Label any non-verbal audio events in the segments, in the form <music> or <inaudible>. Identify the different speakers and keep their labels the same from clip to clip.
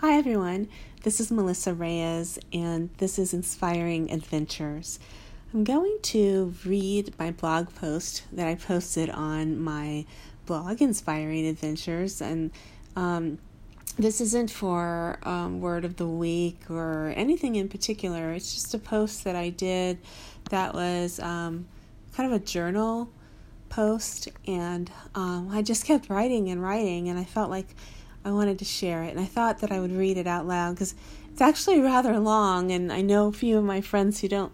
Speaker 1: Hi, everyone. This is Melissa Reyes, and this is Inspiring Adventures. I'm going to read my blog post that I posted on my blog, Inspiring Adventures, and um, this isn't for um, word of the week or anything in particular. It's just a post that I did that was um, kind of a journal post, and um, I just kept writing and writing, and I felt like I wanted to share it, and I thought that I would read it out loud because it's actually rather long, and I know a few of my friends who don't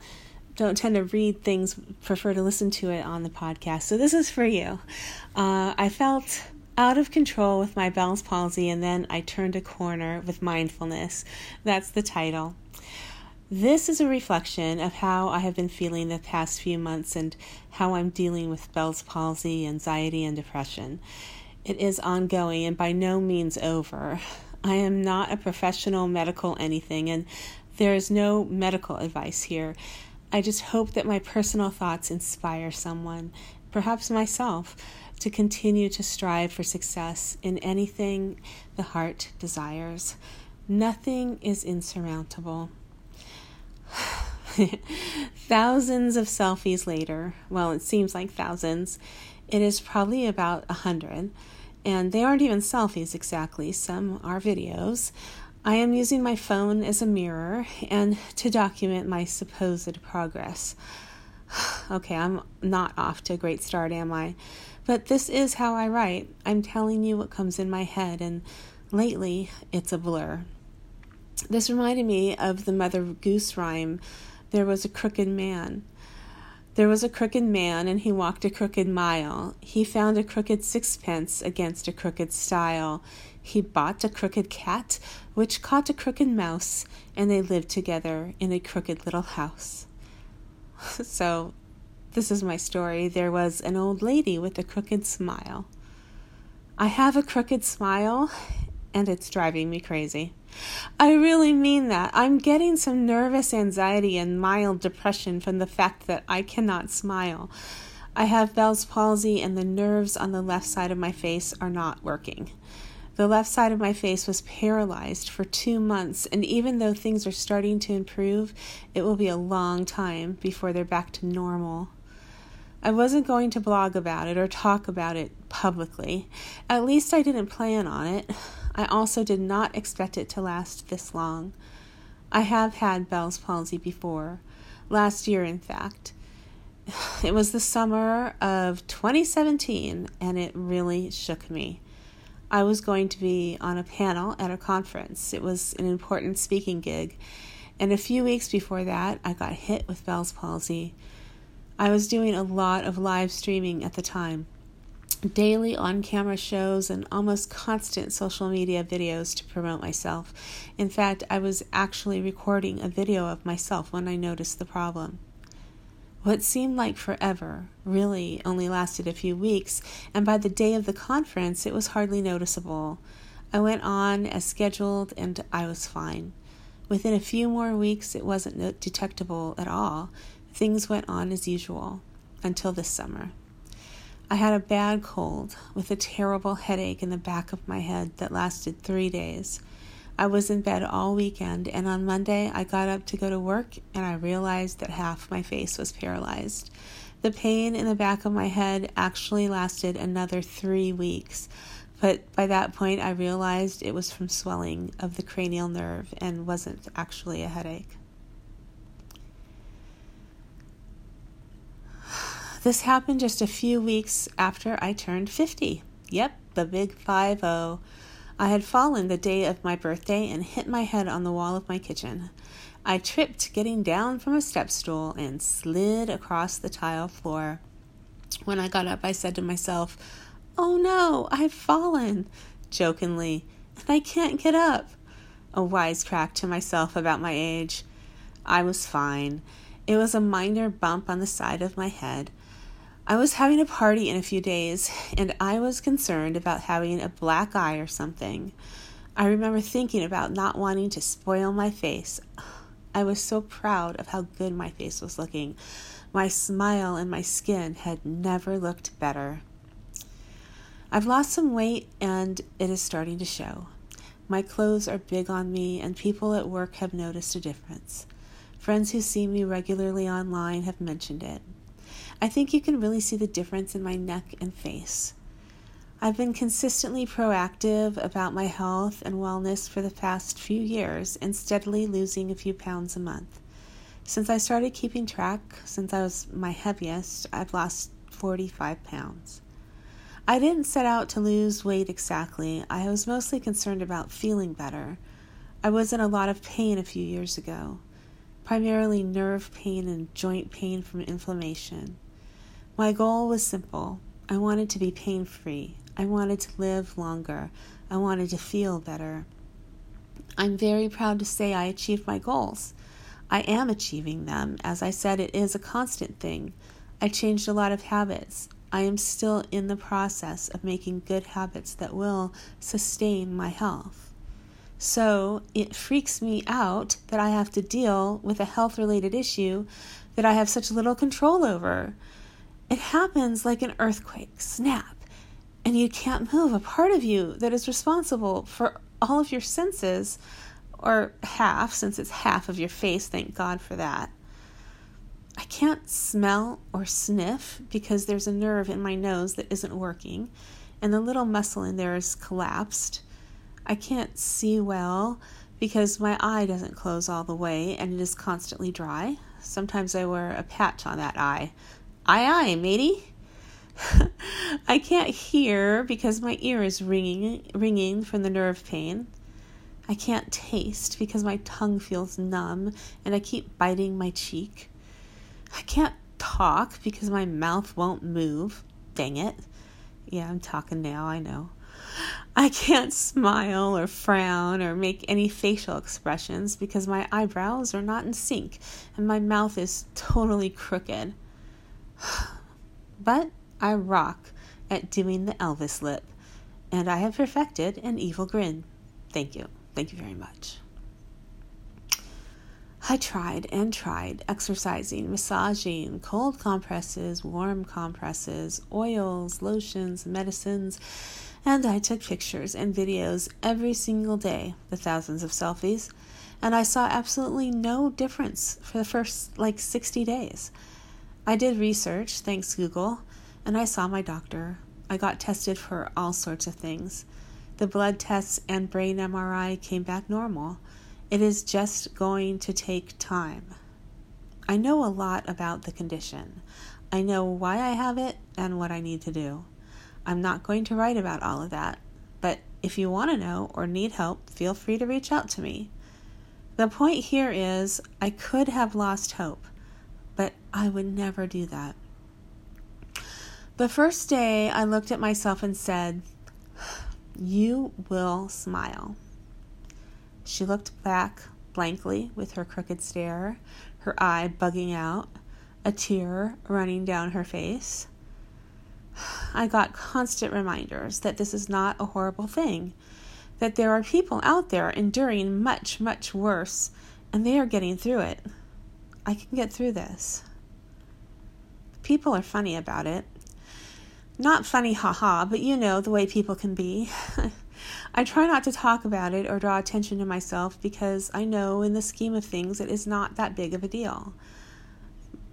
Speaker 1: don't tend to read things prefer to listen to it on the podcast. So this is for you. Uh, I felt out of control with my Bell's palsy, and then I turned a corner with mindfulness. That's the title. This is a reflection of how I have been feeling the past few months and how I'm dealing with Bell's palsy, anxiety, and depression. It is ongoing and by no means over. I am not a professional medical anything, and there is no medical advice here. I just hope that my personal thoughts inspire someone, perhaps myself, to continue to strive for success in anything the heart desires. Nothing is insurmountable. <sighs> thousands of selfies later, well, it seems like thousands, it is probably about a hundred and they aren't even selfies exactly, some are videos. I am using my phone as a mirror and to document my supposed progress. <sighs> okay, I'm not off to a great start, am I? But this is how I write. I'm telling you what comes in my head, and lately it's a blur. This reminded me of the Mother Goose rhyme There was a crooked man. There was a crooked man, and he walked a crooked mile. He found a crooked sixpence against a crooked stile. He bought a crooked cat, which caught a crooked mouse, and they lived together in a crooked little house. <laughs> so, this is my story. There was an old lady with a crooked smile. I have a crooked smile, and it's driving me crazy. I really mean that. I'm getting some nervous anxiety and mild depression from the fact that I cannot smile. I have Bell's palsy, and the nerves on the left side of my face are not working. The left side of my face was paralyzed for two months, and even though things are starting to improve, it will be a long time before they're back to normal. I wasn't going to blog about it or talk about it publicly. At least I didn't plan on it. I also did not expect it to last this long. I have had Bell's palsy before, last year, in fact. <sighs> It was the summer of 2017, and it really shook me. I was going to be on a panel at a conference. It was an important speaking gig, and a few weeks before that, I got hit with Bell's palsy. I was doing a lot of live streaming at the time daily on camera shows and almost constant social media videos to promote myself. In fact, I was actually recording a video of myself when I noticed the problem. What seemed like forever really only lasted a few weeks, and by the day of the conference, it was hardly noticeable. I went on as scheduled and I was fine. Within a few more weeks, it wasn't detectable at all. Things went on as usual until this summer. I had a bad cold with a terrible headache in the back of my head that lasted three days. I was in bed all weekend, and on Monday I got up to go to work and I realized that half my face was paralyzed. The pain in the back of my head actually lasted another three weeks, but by that point I realized it was from swelling of the cranial nerve and wasn't actually a headache. This happened just a few weeks after I turned 50. Yep, the big 5 0. I had fallen the day of my birthday and hit my head on the wall of my kitchen. I tripped getting down from a step stool and slid across the tile floor. When I got up, I said to myself, Oh no, I've fallen, jokingly, and I can't get up. A wisecrack to myself about my age. I was fine. It was a minor bump on the side of my head. I was having a party in a few days, and I was concerned about having a black eye or something. I remember thinking about not wanting to spoil my face. I was so proud of how good my face was looking. My smile and my skin had never looked better. I've lost some weight and it is starting to show. My clothes are big on me, and people at work have noticed a difference. Friends who see me regularly online have mentioned it. I think you can really see the difference in my neck and face. I've been consistently proactive about my health and wellness for the past few years and steadily losing a few pounds a month. Since I started keeping track, since I was my heaviest, I've lost 45 pounds. I didn't set out to lose weight exactly. I was mostly concerned about feeling better. I was in a lot of pain a few years ago, primarily nerve pain and joint pain from inflammation. My goal was simple I wanted to be pain free. I wanted to live longer. I wanted to feel better. I'm very proud to say I achieved my goals. I am achieving them. As I said, it is a constant thing. I changed a lot of habits. I am still in the process of making good habits that will sustain my health. So it freaks me out that I have to deal with a health related issue that I have such little control over. It happens like an earthquake, snap and you can't move a part of you that is responsible for all of your senses, or half, since it's half of your face, thank God for that. I can't smell or sniff because there's a nerve in my nose that isn't working, and the little muscle in there is collapsed. I can't see well because my eye doesn't close all the way and it is constantly dry. Sometimes I wear a patch on that eye. Aye, aye, matey. <laughs> I can't hear because my ear is ringing, ringing from the nerve pain. I can't taste because my tongue feels numb and I keep biting my cheek. I can't talk because my mouth won't move. Dang it. Yeah, I'm talking now, I know. I can't smile or frown or make any facial expressions because my eyebrows are not in sync and my mouth is totally crooked. <gasps> But I rock at doing the Elvis lip, and I have perfected an evil grin. Thank you. Thank you very much. I tried and tried exercising, massaging, cold compresses, warm compresses, oils, lotions, medicines, and I took pictures and videos every single day, the thousands of selfies, and I saw absolutely no difference for the first like 60 days. I did research, thanks Google, and I saw my doctor. I got tested for all sorts of things. The blood tests and brain MRI came back normal. It is just going to take time. I know a lot about the condition. I know why I have it and what I need to do. I'm not going to write about all of that, but if you want to know or need help, feel free to reach out to me. The point here is I could have lost hope, but I would never do that. The first day, I looked at myself and said, You will smile. She looked back blankly with her crooked stare, her eye bugging out, a tear running down her face. I got constant reminders that this is not a horrible thing, that there are people out there enduring much, much worse, and they are getting through it. I can get through this. People are funny about it. Not funny, haha, but you know the way people can be. <laughs> I try not to talk about it or draw attention to myself because I know in the scheme of things it is not that big of a deal.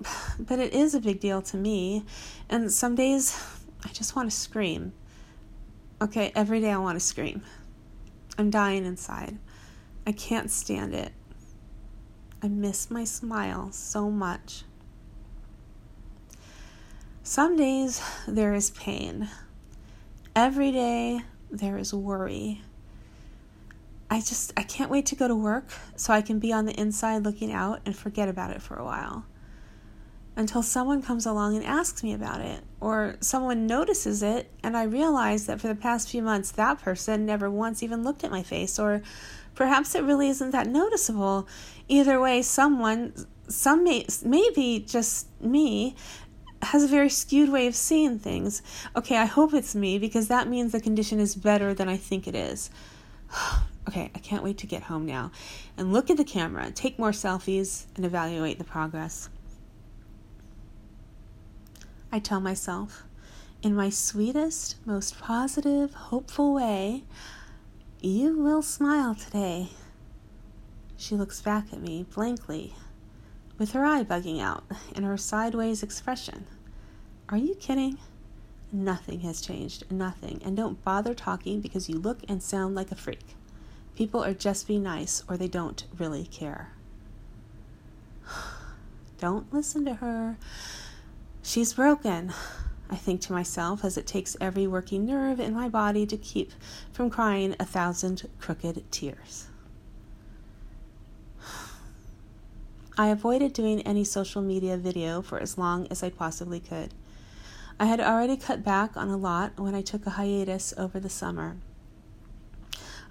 Speaker 1: <sighs> But it is a big deal to me, and some days I just want to scream. Okay, every day I want to scream. I'm dying inside. I can't stand it. I miss my smile so much. Some days there is pain. Every day there is worry. I just I can't wait to go to work so I can be on the inside looking out and forget about it for a while. Until someone comes along and asks me about it, or someone notices it and I realize that for the past few months that person never once even looked at my face, or perhaps it really isn't that noticeable. Either way, someone, some may, maybe just me, has a very skewed way of seeing things. Okay, I hope it's me because that means the condition is better than I think it is. <sighs> okay, I can't wait to get home now and look at the camera, take more selfies, and evaluate the progress. I tell myself, in my sweetest, most positive, hopeful way, You will smile today. She looks back at me blankly, with her eye bugging out and her sideways expression. Are you kidding? Nothing has changed. Nothing. And don't bother talking because you look and sound like a freak. People are just being nice or they don't really care. <sighs> Don't listen to her. She's broken. I think to myself as it takes every working nerve in my body to keep from crying a thousand crooked tears. I avoided doing any social media video for as long as I possibly could. I had already cut back on a lot when I took a hiatus over the summer.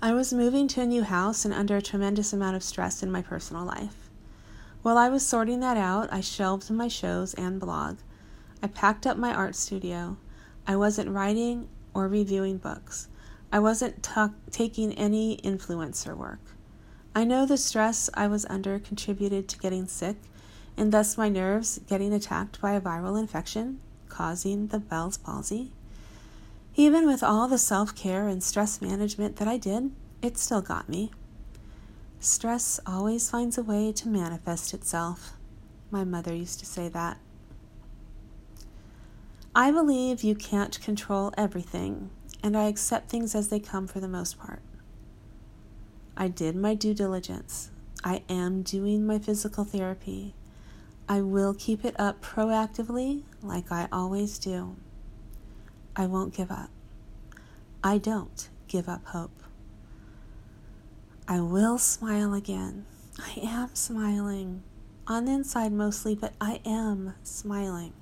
Speaker 1: I was moving to a new house and under a tremendous amount of stress in my personal life. While I was sorting that out, I shelved my shows and blog. I packed up my art studio. I wasn't writing or reviewing books. I wasn't ta- taking any influencer work. I know the stress I was under contributed to getting sick, and thus my nerves getting attacked by a viral infection, causing the Bell's palsy. Even with all the self care and stress management that I did, it still got me. Stress always finds a way to manifest itself. My mother used to say that. I believe you can't control everything, and I accept things as they come for the most part. I did my due diligence. I am doing my physical therapy. I will keep it up proactively, like I always do. I won't give up. I don't give up hope. I will smile again. I am smiling. On the inside mostly, but I am smiling.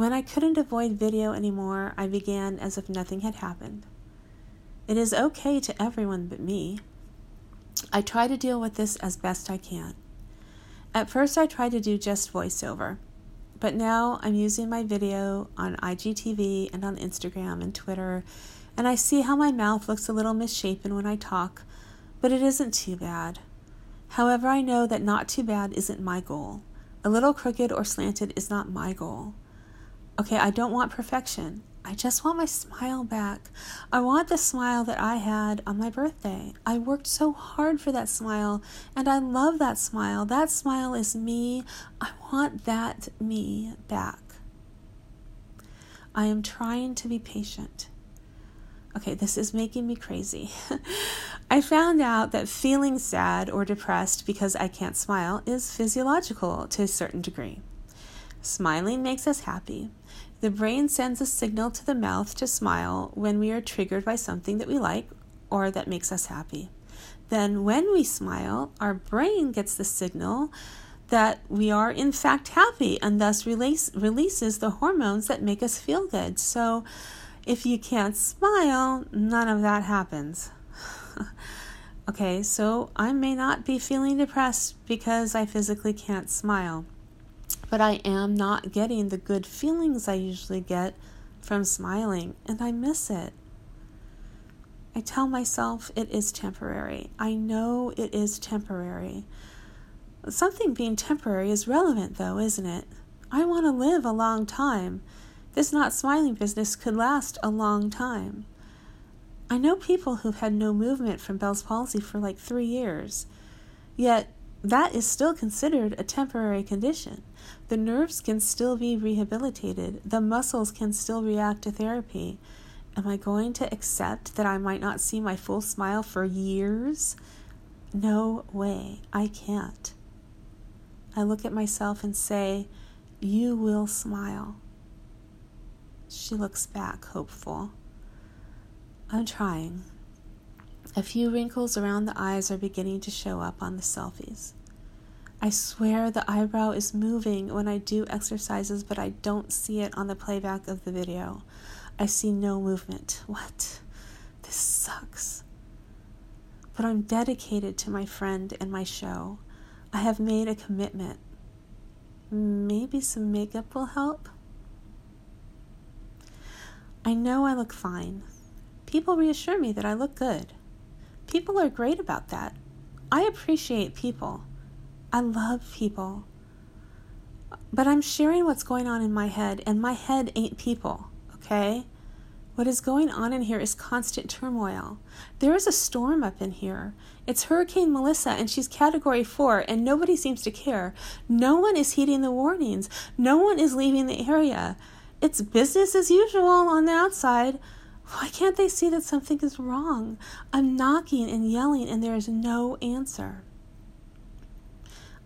Speaker 1: When I couldn't avoid video anymore, I began as if nothing had happened. It is okay to everyone but me. I try to deal with this as best I can. At first, I tried to do just voiceover, but now I'm using my video on IGTV and on Instagram and Twitter, and I see how my mouth looks a little misshapen when I talk, but it isn't too bad. However, I know that not too bad isn't my goal. A little crooked or slanted is not my goal. Okay, I don't want perfection. I just want my smile back. I want the smile that I had on my birthday. I worked so hard for that smile, and I love that smile. That smile is me. I want that me back. I am trying to be patient. Okay, this is making me crazy. <laughs> I found out that feeling sad or depressed because I can't smile is physiological to a certain degree. Smiling makes us happy. The brain sends a signal to the mouth to smile when we are triggered by something that we like or that makes us happy. Then, when we smile, our brain gets the signal that we are in fact happy and thus release, releases the hormones that make us feel good. So, if you can't smile, none of that happens. <laughs> okay, so I may not be feeling depressed because I physically can't smile but I am not getting the good feelings I usually get from smiling, and I miss it. I tell myself it is temporary. I know it is temporary. Something being temporary is relevant, though, isn't it? I want to live a long time. This not smiling business could last a long time. I know people who've had no movement from Bell's palsy for like three years, yet that is still considered a temporary condition. The nerves can still be rehabilitated, the muscles can still react to therapy. Am I going to accept that I might not see my full smile for years? No way, I can't. I look at myself and say, You will smile. She looks back, hopeful. I'm trying. A few wrinkles around the eyes are beginning to show up on the selfies. I swear the eyebrow is moving when I do exercises, but I don't see it on the playback of the video. I see no movement. What? This sucks. But I'm dedicated to my friend and my show. I have made a commitment. Maybe some makeup will help? I know I look fine. People reassure me that I look good. People are great about that. I appreciate people. I love people. But I'm sharing what's going on in my head, and my head ain't people, okay? What is going on in here is constant turmoil. There is a storm up in here. It's Hurricane Melissa, and she's category four, and nobody seems to care. No one is heeding the warnings. No one is leaving the area. It's business as usual on the outside. Why can't they see that something is wrong? I'm knocking and yelling, and there is no answer.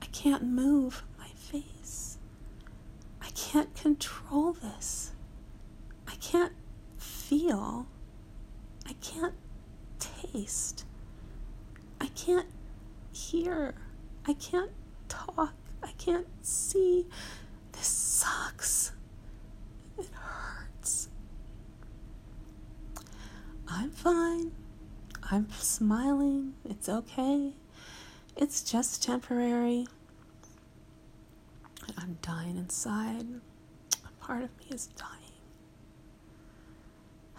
Speaker 1: I can't move my face. I can't control this. I can't feel. I can't taste. I can't hear. I can't talk. I can't see. This sucks. It hurts. I'm fine. I'm smiling. It's okay. It's just temporary. I'm dying inside. A part of me is dying.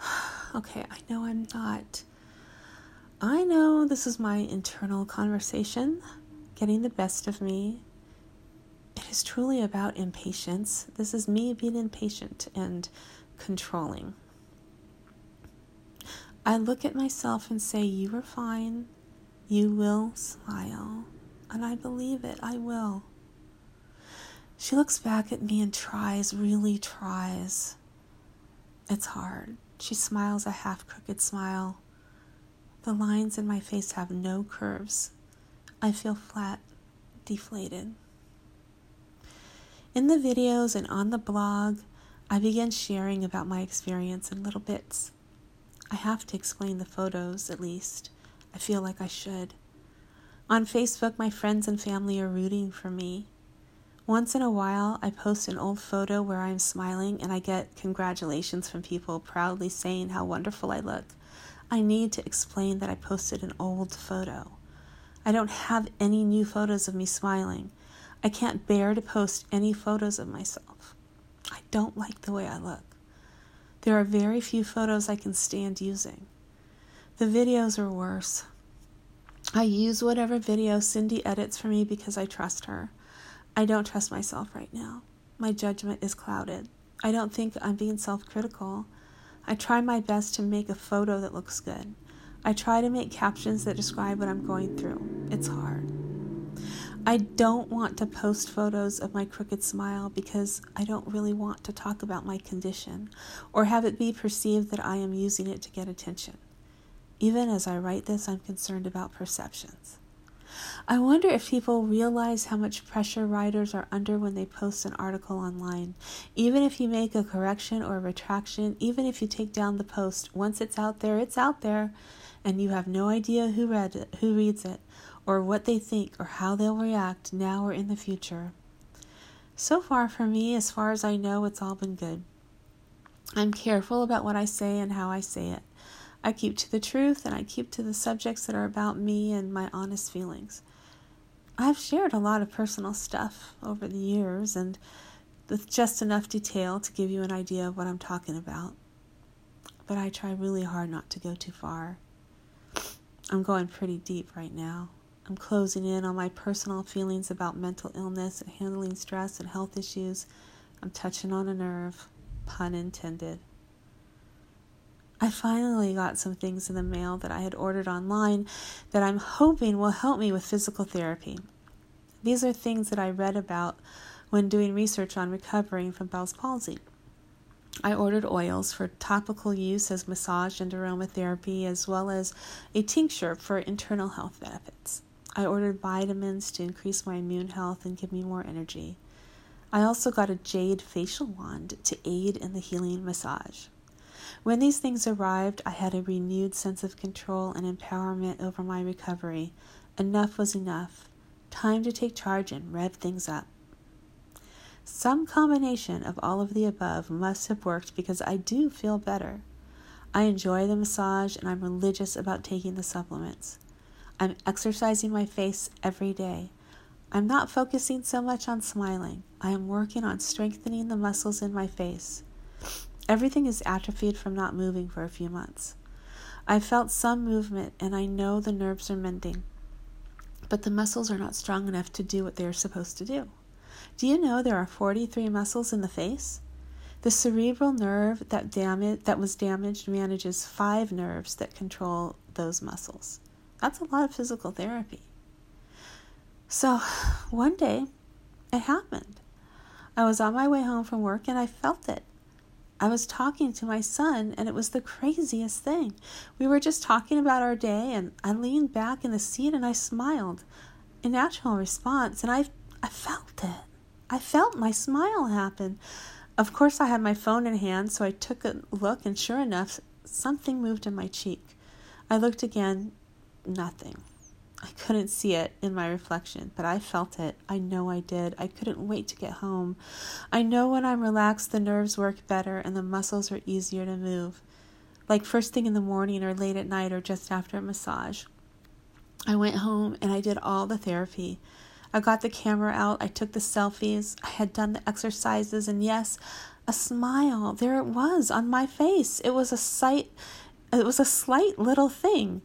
Speaker 1: <sighs> okay, I know I'm not. I know this is my internal conversation getting the best of me. It is truly about impatience. This is me being impatient and controlling. I look at myself and say, You are fine. You will smile. And I believe it. I will. She looks back at me and tries, really tries. It's hard. She smiles a half crooked smile. The lines in my face have no curves. I feel flat, deflated. In the videos and on the blog, I began sharing about my experience in little bits. I have to explain the photos, at least. I feel like I should. On Facebook, my friends and family are rooting for me. Once in a while, I post an old photo where I'm smiling and I get congratulations from people proudly saying how wonderful I look. I need to explain that I posted an old photo. I don't have any new photos of me smiling. I can't bear to post any photos of myself. I don't like the way I look. There are very few photos I can stand using. The videos are worse. I use whatever video Cindy edits for me because I trust her. I don't trust myself right now. My judgment is clouded. I don't think I'm being self critical. I try my best to make a photo that looks good. I try to make captions that describe what I'm going through. It's hard. I don't want to post photos of my crooked smile because I don't really want to talk about my condition or have it be perceived that I am using it to get attention. Even as I write this, I'm concerned about perceptions. I wonder if people realize how much pressure writers are under when they post an article online. Even if you make a correction or a retraction, even if you take down the post, once it's out there, it's out there, and you have no idea who read it, who reads it, or what they think or how they'll react now or in the future. So far for me, as far as I know, it's all been good. I'm careful about what I say and how I say it. I keep to the truth and I keep to the subjects that are about me and my honest feelings. I've shared a lot of personal stuff over the years and with just enough detail to give you an idea of what I'm talking about. But I try really hard not to go too far. I'm going pretty deep right now. I'm closing in on my personal feelings about mental illness and handling stress and health issues. I'm touching on a nerve, pun intended. I finally got some things in the mail that I had ordered online that I'm hoping will help me with physical therapy. These are things that I read about when doing research on recovering from Bell's palsy. I ordered oils for topical use as massage and aromatherapy, as well as a tincture for internal health benefits. I ordered vitamins to increase my immune health and give me more energy. I also got a jade facial wand to aid in the healing massage. When these things arrived, I had a renewed sense of control and empowerment over my recovery. Enough was enough. Time to take charge and rev things up. Some combination of all of the above must have worked because I do feel better. I enjoy the massage and I'm religious about taking the supplements. I'm exercising my face every day. I'm not focusing so much on smiling. I am working on strengthening the muscles in my face. Everything is atrophied from not moving for a few months. I felt some movement and I know the nerves are mending, but the muscles are not strong enough to do what they are supposed to do. Do you know there are 43 muscles in the face? The cerebral nerve that damage that was damaged manages five nerves that control those muscles. That's a lot of physical therapy. So, one day it happened. I was on my way home from work and I felt it. I was talking to my son, and it was the craziest thing. We were just talking about our day, and I leaned back in the seat and I smiled. A natural response, and I, I felt it. I felt my smile happen. Of course, I had my phone in hand, so I took a look, and sure enough, something moved in my cheek. I looked again, nothing. I couldn't see it in my reflection, but I felt it. I know I did. I couldn't wait to get home. I know when I'm relaxed, the nerves work better and the muscles are easier to move. Like first thing in the morning or late at night or just after a massage. I went home and I did all the therapy. I got the camera out, I took the selfies, I had done the exercises, and yes, a smile. There it was on my face. It was a sight, it was a slight little thing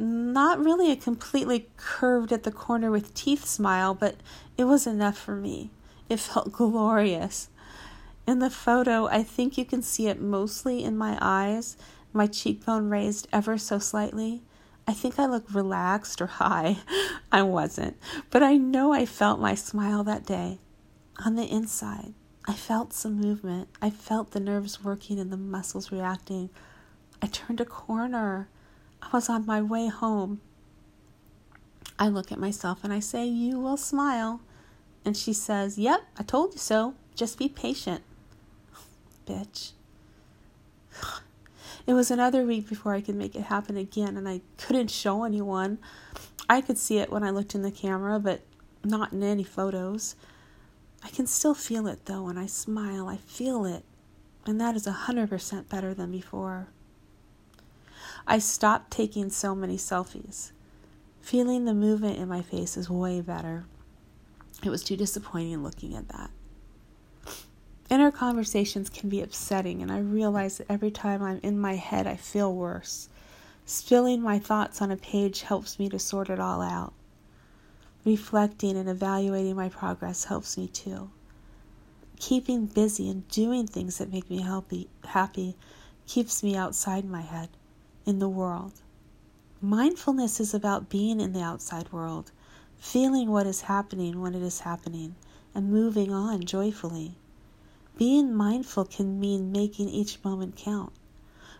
Speaker 1: not really a completely curved at the corner with teeth smile, but it was enough for me. It felt <laughs> glorious. In the photo, I think you can see it mostly in my eyes, my cheekbone raised ever so slightly. I think I look relaxed or high. <laughs> I wasn't, but I know I felt my smile that day. On the inside, I felt some movement. I felt the nerves working and the muscles reacting. I turned a corner. I was on my way home. I look at myself and I say, You will smile. And she says, Yep, I told you so. Just be patient. <sighs> Bitch. <sighs> It was another week before I could make it happen again, and I couldn't show anyone. I could see it when I looked in the camera, but not in any photos. I can still feel it though when I smile. I feel it. And that is a 100% better than before. I stopped taking so many selfies. Feeling the movement in my face is way better. It was too disappointing looking at that. Inner conversations can be upsetting, and I realize that every time I'm in my head, I feel worse. Spilling my thoughts on a page helps me to sort it all out. Reflecting and evaluating my progress helps me too. Keeping busy and doing things that make me happy, keeps me outside my head in the world. Mindfulness is about being in the outside world, feeling what is happening when it is happening, and moving on joyfully. Being mindful can mean making each moment count.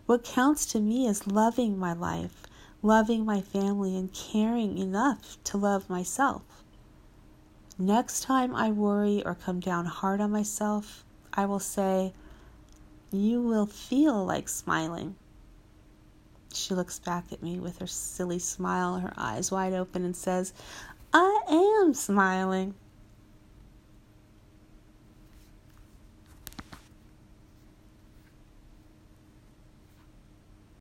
Speaker 1: What counts to me is loving my life, loving my family, and caring enough to love myself. Next time I worry or come down hard on myself, I will say, You will feel like smiling. She looks back at me with her silly smile, her eyes wide open, and says, I am smiling.